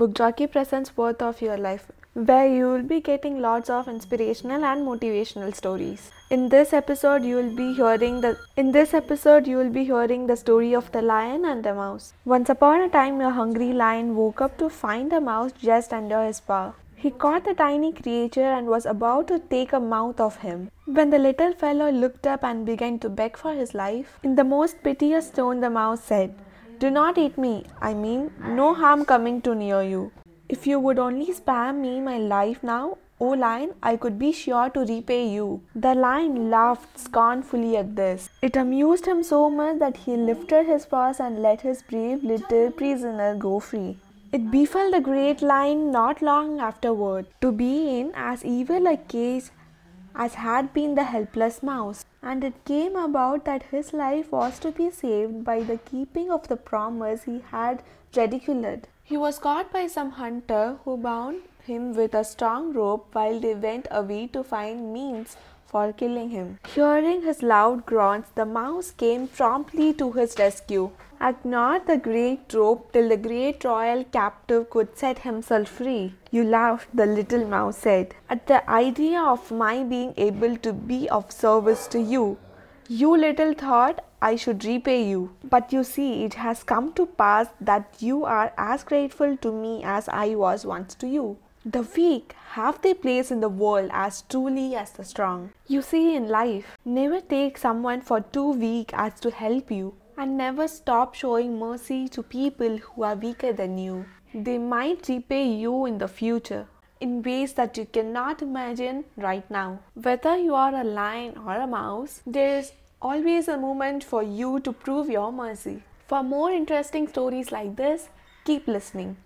Book presents Worth of Your Life, where you will be getting lots of inspirational and motivational stories. In this episode, you will be hearing the in this episode you will be hearing the story of the lion and the mouse. Once upon a time, a hungry lion woke up to find a mouse just under his paw. He caught the tiny creature and was about to take a mouth of him. When the little fellow looked up and began to beg for his life, in the most piteous tone the mouse said, Do not eat me. I mean, no harm coming too near you. If you would only spare me my life now, O lion, I could be sure to repay you. The lion laughed scornfully at this. It amused him so much that he lifted his paws and let his brave little prisoner go free. It befell the great lion not long afterward to be in as evil a case as had been the helpless mouse, and it came about that his life was to be saved by the keeping of the promise he had ridiculed. He was caught by some hunter who bound him with a strong rope while they went away to find means for killing him. Hearing his loud groans, the mouse came promptly to his rescue. Ignored the great rope till the great royal captive could set himself free. You laughed, the little mouse said, at the idea of my being able to be of service to you. You little thought I should repay you. But you see, it has come to pass that you are as grateful to me as I was once to you. The weak have their place in the world as truly as the strong. You see, in life, never take someone for too weak as to help you, and never stop showing mercy to people who are weaker than you. They might repay you in the future in ways that you cannot imagine right now. Whether you are a lion or a mouse, there is always a moment for you to prove your mercy. For more interesting stories like this, keep listening.